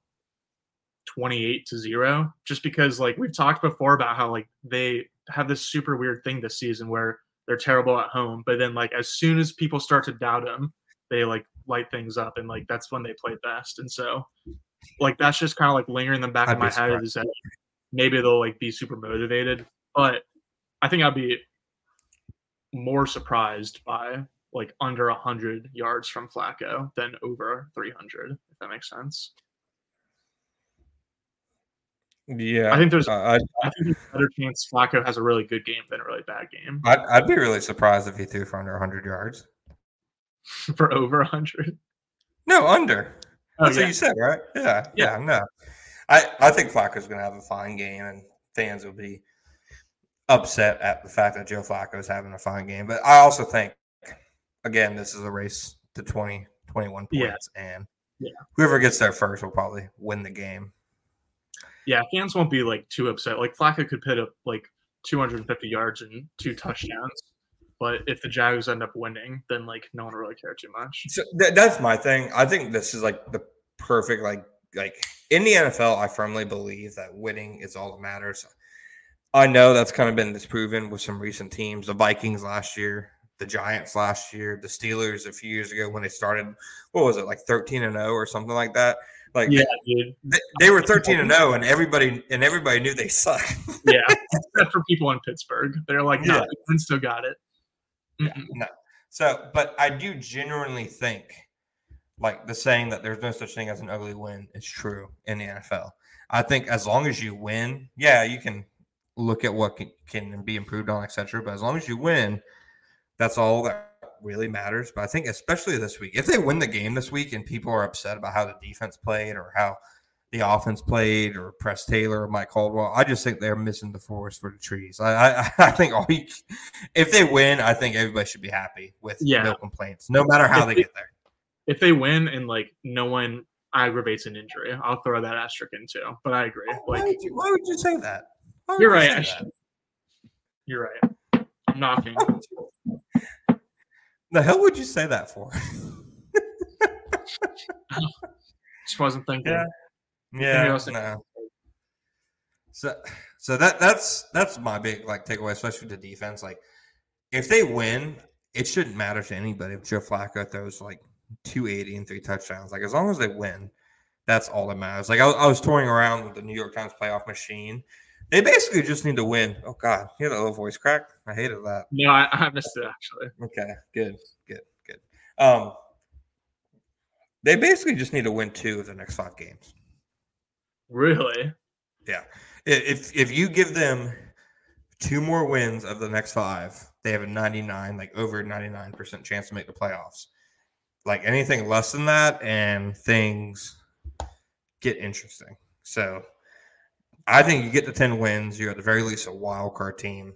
28 to 0 just because like we've talked before about how like they have this super weird thing this season where they're terrible at home but then like as soon as people start to doubt them they like light things up and like that's when they play best and so like that's just kind of like lingering in the back I'd of my head is that maybe they'll like be super motivated but i think i'd be more surprised by like under 100 yards from flacco than over 300 if that makes sense yeah, I think there's. Uh, I, think there's a better chance Flacco has a really good game than a really bad game. I'd, I'd be really surprised if he threw for under 100 yards. [laughs] for over 100? No, under. Oh, That's yeah. what you said, right? Yeah, yeah, yeah no. I, I think Flacco's going to have a fine game, and fans will be upset at the fact that Joe Flacco is having a fine game. But I also think, again, this is a race to 20, 21 points, yeah. and yeah. whoever gets there first will probably win the game. Yeah, fans won't be like too upset. Like Flacco could put up like 250 yards and two touchdowns. But if the Jags end up winning, then like no one will really care too much. So th- that's my thing. I think this is like the perfect like like in the NFL. I firmly believe that winning is all that matters. I know that's kind of been disproven with some recent teams. The Vikings last year, the Giants last year, the Steelers a few years ago when they started. What was it like thirteen and zero oh or something like that? Like yeah, dude. They, they were 13 and 0 and everybody and everybody knew they suck. yeah. [laughs] Except for people in Pittsburgh. They're like, no, yeah. still got it. Yeah, mm-hmm. no. So, but I do genuinely think like the saying that there's no such thing as an ugly win is true in the NFL. I think as long as you win, yeah, you can look at what can, can be improved on, etc. But as long as you win, that's all that really matters. But I think especially this week, if they win the game this week and people are upset about how the defense played or how the offense played or Press Taylor or Mike Caldwell, I just think they're missing the forest for the trees. I I, [laughs] I think all you, if they win, I think everybody should be happy with yeah. no complaints, no matter how they, they get there. If they win and like no one aggravates an injury. I'll throw that asterisk in too. But I agree. Why, Like would you, why would you say that? Why you're right. I that? You're right. I'm knocking. [laughs] The hell would you say that for? [laughs] Just wasn't thinking. Yeah. Yeah, I was thinking- no. So, so that that's that's my big like takeaway, especially the defense. Like, if they win, it shouldn't matter to anybody if Joe Flacco throws like 280 and three touchdowns. Like, as long as they win, that's all that matters. Like, I, was- I was touring around with the New York Times playoff machine. They basically just need to win. Oh God, hear that little voice crack? I hated that. No, I, I missed it actually. Okay, good, good, good. Um, they basically just need to win two of the next five games. Really? Yeah. If if you give them two more wins of the next five, they have a 99, like over 99% chance to make the playoffs. Like anything less than that, and things get interesting. So I think you get to 10 wins, you're at the very least a wild card team.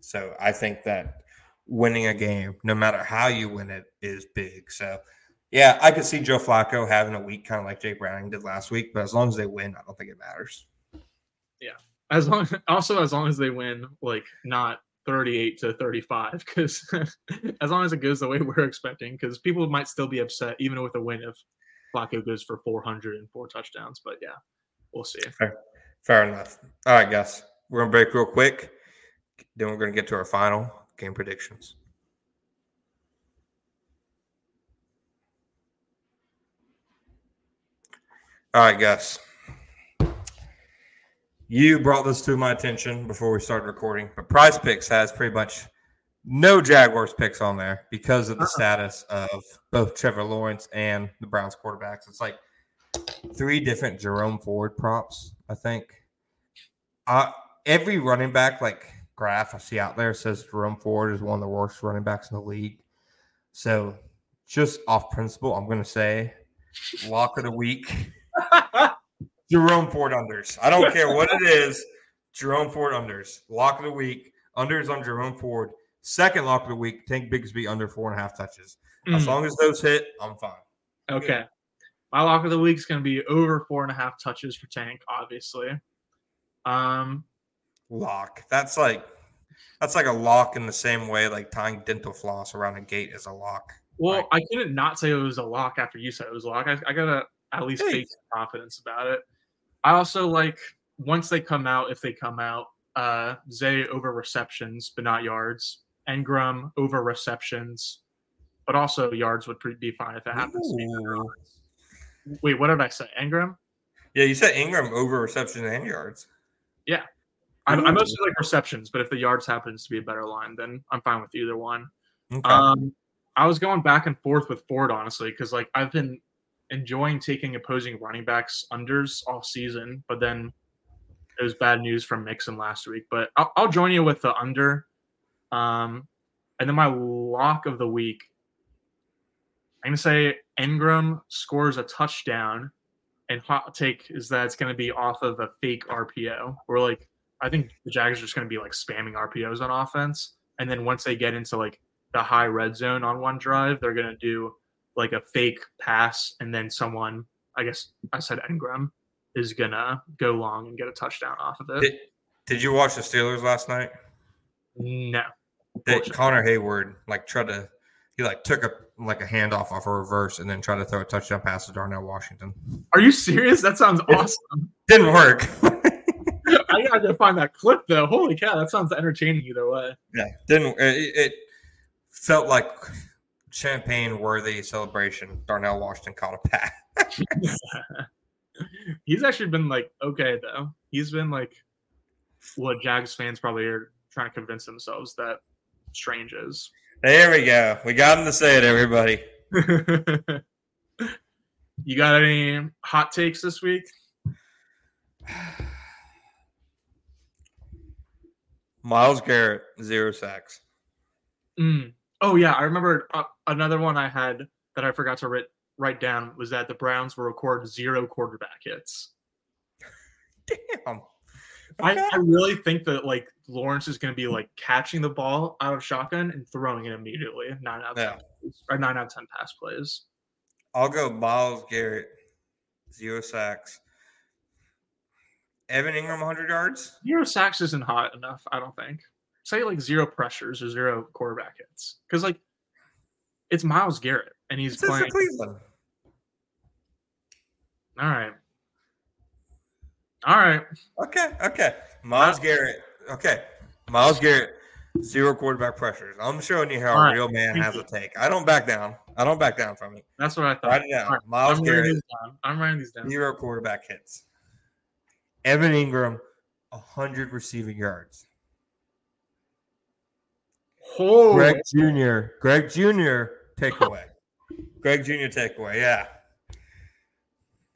So I think that winning a game, no matter how you win it, is big. So yeah, I could see Joe Flacco having a week kind of like Jake Browning did last week, but as long as they win, I don't think it matters. Yeah. As long also as long as they win, like not 38 to 35, because [laughs] as long as it goes the way we're expecting, because people might still be upset even with a win if Flacco goes for 404 touchdowns. But yeah, we'll see. Fair enough. All right, guys. We're gonna break real quick. Then we're gonna get to our final game predictions. All right, guys. You brought this to my attention before we started recording, but Prize Picks has pretty much no Jaguars picks on there because of the status of both Trevor Lawrence and the Browns quarterbacks. It's like three different Jerome Ford props, I think. Uh, every running back like graph I see out there says Jerome Ford is one of the worst running backs in the league. So just off principle, I'm gonna say lock of the week. Jerome Ford unders. I don't care what it [laughs] is. Jerome Ford unders. Lock of the week. Unders on Jerome Ford. Second lock of the week. Tank Bigsby under four and a half touches. As Mm, long as those hit, I'm fine. okay. My lock of the week is going to be over four and a half touches for Tank, obviously. Um, Lock. That's like that's like a lock in the same way like tying dental floss around a gate is a lock. well, Right. I couldn't not say it was a lock after you said it was a lock. I, I gotta at least Hey. fake confidence about it. I also like once they come out, if they come out, uh Zay over receptions, but not yards. Engram over receptions, but also yards would pre- be fine if it happens. to be better Ooh. odds. Wait, what did I say? Engram? Yeah, you said Engram over reception and yards. Yeah. I, I mostly like receptions, but if the yards happens to be a better line, then I'm fine with either one. Okay. Um, I was going back and forth with Ford honestly because like I've been enjoying taking opposing running backs unders all season, but then it was bad news from Mixon last week. But I'll, I'll join you with the under. Um, and then my lock of the week, I'm gonna say Engram scores a touchdown, and hot take is that it's gonna be off of a fake RPO. Or like I think the Jags are just gonna be like spamming RPOs on offense, and then once they get into like the high red zone on one drive, they're gonna do like a fake pass, and then someone, I guess I said Engram, is gonna go long and get a touchdown off of it. did, did you watch the Steelers last night? No. That Connor Heyward like tried to he like took a like a handoff off a reverse and then tried to throw a touchdown pass to Darnell Washington. Are you serious? That sounds awesome. Didn't work. [laughs] I gotta find that clip though. Holy cow, that sounds entertaining either way. yeah, didn't it, it felt like champagne worthy celebration. Darnell Washington caught a pass. [laughs] [laughs] He's actually been like okay though. He's been like what Jags fans probably are trying to convince themselves that Strange is. There we go. We got him to say it, everybody. [laughs] you got any hot takes this week? [sighs] Myles Garrett, zero sacks. Mm. Oh yeah, I remember uh, another one I had that I forgot to write write down was that the Browns will record zero quarterback hits. [laughs] Damn. I, I really think that like Lawrence is going to be like catching the ball out of shotgun and throwing it immediately. Nine out of Yeah. ten, plays- or nine out of ten pass plays. I'll go Myles Garrett zero sacks. Evan Engram, 100 yards. Zero sacks isn't hot enough, I don't think. Say like zero pressures or zero quarterback hits. Because like it's Myles Garrett and he's This playing. Cleveland. All right. All right. Okay, okay. Myles uh, Garrett. Okay, Myles Garrett. Zero quarterback pressures. I'm showing you how All a right. real man has a take. I don't back down. I don't back down from it. That's what I thought. Write it down. All right. Myles I'm Garrett. down. I'm writing these down. Zero quarterback hits. Evan Engram, 100 receiving yards. Oh, Greg Jr. Greg Jr. takeaway. [laughs] Greg Jr. takeaway. Yeah.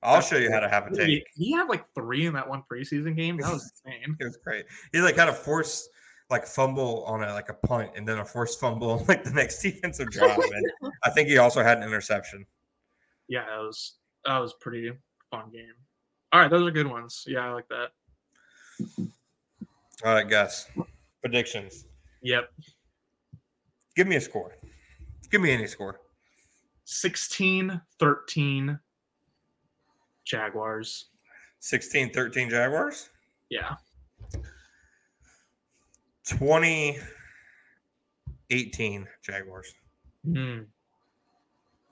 I'll show you how to have a Did take. he, he had like three in that one preseason game. That was [laughs] insane. It was great. He like had a forced like fumble on a like a punt and then a forced fumble on like the next [laughs] defensive drive. And I think he also had an interception. Yeah, that was that was pretty fun game. All right, those are good ones. Yeah, I like that. All right, Gus. Predictions. Yep. Give me a score. Give me any score. 16 13 Jaguars. 16 13 Jaguars. Yeah. 20 18 Jaguars. Hmm.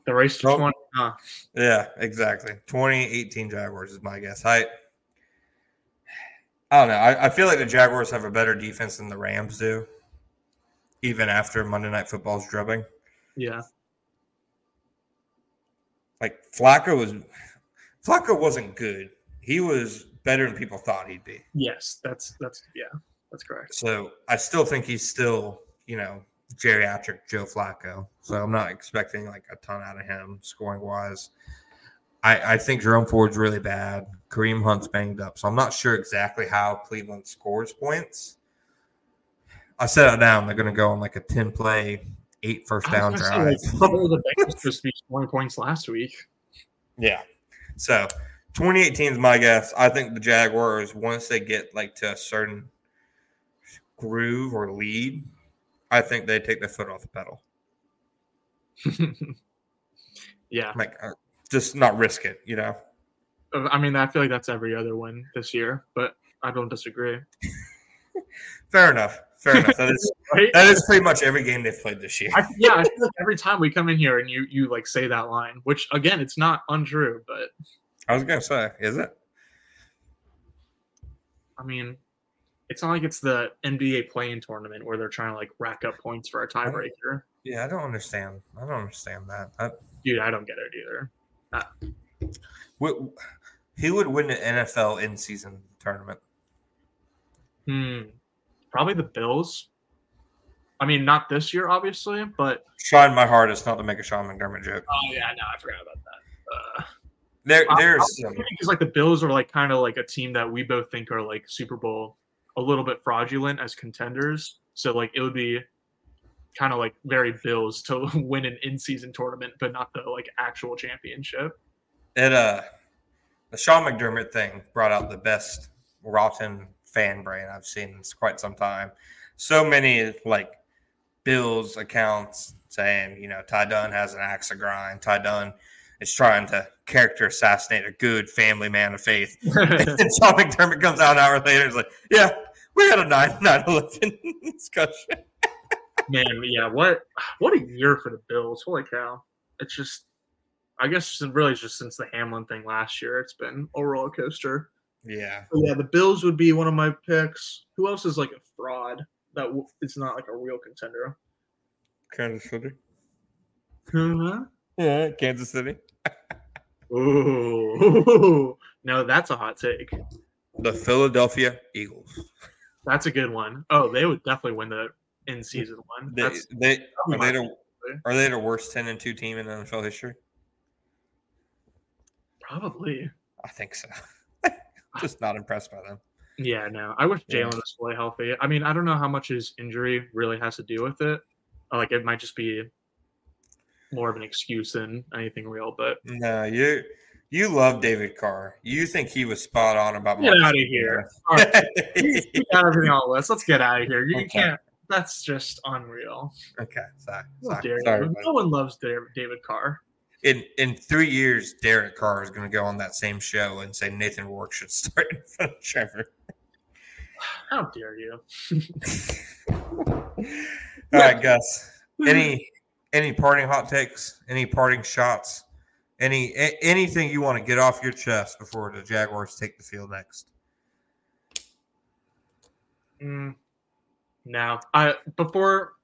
The race to Nope. 20. Huh. Yeah, exactly. 2018 Jaguars is my guess. I I don't know. I, I feel like the Jaguars have a better defense than the Rams do, even after Monday Night Football's drubbing. Yeah. Like Flacco was Flacco wasn't good. He was better than people thought he'd be. Yes, that's that's yeah, that's correct. So I still think he's still, you know, geriatric Joe Flacco. So I'm not expecting like a ton out of him scoring wise. I, I think Jerome Ford's really bad. Kareem Hunt's banged up. So I'm not sure exactly how Cleveland scores points. I set it down. They're going to go on like a 10 play, eight first down was drive. say, like, the Bengals supposed to be scoring points last week? Yeah. So 2018 is my guess. I think the Jaguars, once they get like to a certain groove or lead, I think they take their foot off the pedal. [laughs] yeah, Like, uh, just not risk it, you know? I mean, I feel like that's every other win this year, but I don't disagree. [laughs] Fair enough. Fair enough. That is [laughs] Right? that is pretty much every game they've played this year. I, yeah, I feel like every time we come in here and you you like say that line, which again, it's not untrue, but I was gonna say, is it? I mean, it's not like it's the NBA playing tournament where they're trying to like rack up points for a tiebreaker. Yeah, I don't understand. I don't understand that. I, Dude, I don't get it either. wh- who would win the NFL in season tournament? Hmm. Probably the Bills. I mean, not this year, obviously, but Trying my hardest not to make a Sean McDermott joke. oh yeah, no, I forgot about that. Uh, There, there's because like the Bills are like kind of like a team that we both think are like Super Bowl a little bit fraudulent as contenders. So like it would be kind of like very Bills to [laughs] win an in-season tournament, but not the like actual championship. it. Uh, the Sean McDermott thing brought out the best rotten fan brain I've seen in quite some time. So many like Bills accounts saying, you know, Ty Dunne has an axe to grind. Ty Dunne is trying to character assassinate a good family man of faith. [laughs] [laughs] and Sean McDermott comes out an hour later and is like, yeah, we had a 9 9 11 [laughs] discussion. Man, yeah, what what a year for the Bills. Holy cow. It's just I guess really just since the Hamlin thing last year, it's been a roller coaster. Yeah. But yeah, the Bills would be one of my picks. Who else is like a fraud that w- it's not like a real contender? Kansas City. Huh? Yeah, Kansas City. [laughs] Ooh, [laughs] no, that's a hot take. The Philadelphia Eagles. That's a good one. Oh, they would definitely win the in season one. They, That's they, are, they the, are they the worst 10 and 2 team in NFL history? probably. I think so. [laughs] Just not impressed by them. Yeah, no. I wish Yeah. Jalen was fully healthy. I mean, I don't know how much his injury really has to do with it. Like, it might just be more of an excuse than anything real. But No, you you love David Carr. You think he was spot on about get Marcus out [laughs] of here. All right, Mariota. we got everything on the list. Let's get out of here. You, Okay. can't. That's just unreal. okay, sorry. Sorry, sorry No one loves Da- David Carr. In in three years, Derek Carr is going to go on that same show and say Nathan Rourke should start in front of Trevor. How dare you? All right, Gus. Any any parting hot takes? Any parting shots? Any a- anything you want to get off your chest before the Jaguars take the field next? Mm, no, I before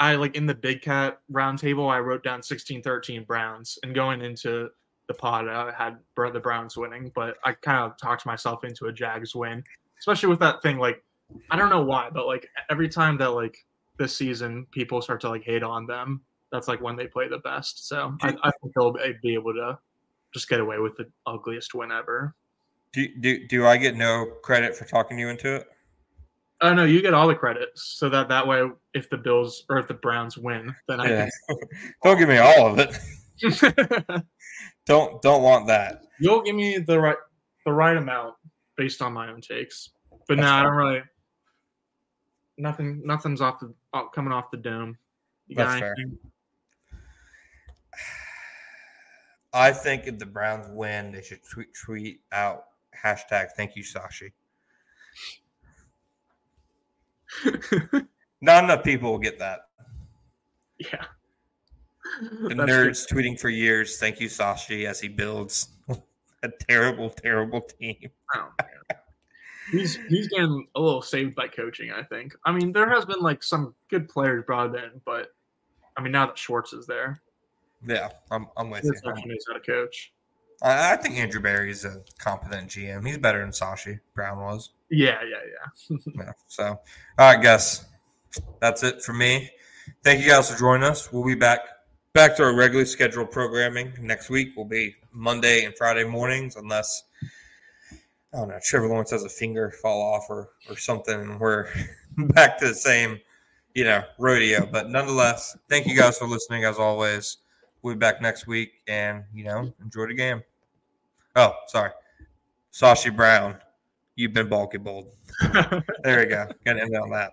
I like in the Big Cat roundtable, I wrote down 16-13 Browns, and going into the pod, I had the Browns winning, but I kind of talked myself into a Jags win, especially with that thing. Like, I don't know why, but like every time that like this season, people start to like hate on them. That's like when they play the best. So I, I think they'll be be able to just get away with the ugliest win ever. Do, do do I get no credit for talking you into it? Oh no, you get all the credits, so that that way, if the Bills or if the Browns win, then I Yeah. [laughs] don't give me all of it. [laughs] Don't don't want that. You'll give me the right the right amount based on my own takes, but now no, I don't really. Nothing, nothing's off the oh, coming off the dome. You That's fair. anything? I think if the Browns win, they should tweet tweet out hashtag Thank you Sashi. [laughs] Not enough people will get that. yeah. The That's nerds tweeting for years, thank you, Sashi, as he builds [laughs] a terrible, terrible team. Oh. He's he's getting a little saved by coaching. I think. I mean, there has been like some good players brought in, but I mean, now that Schwartz is there, Yeah, I'm, I'm with you. knows how to coach. I, I think Andrew Berry is a competent GM. He's better than Sashi Brown was. Yeah, yeah, [laughs] yeah. So, all right, Gus, that's it for me. Thank you guys for joining us. We'll be back back to our regularly scheduled programming next week. Will be Monday and Friday mornings, unless I don't know Trevor Lawrence has a finger fall off or or something, and we're [laughs] back to the same you know rodeo. But nonetheless, thank you guys for listening as always. We'll be back next week, and you know enjoy the game. Oh, sorry, Sashi Brown, you've been bulky bold. [laughs] There we go. Got to end on that.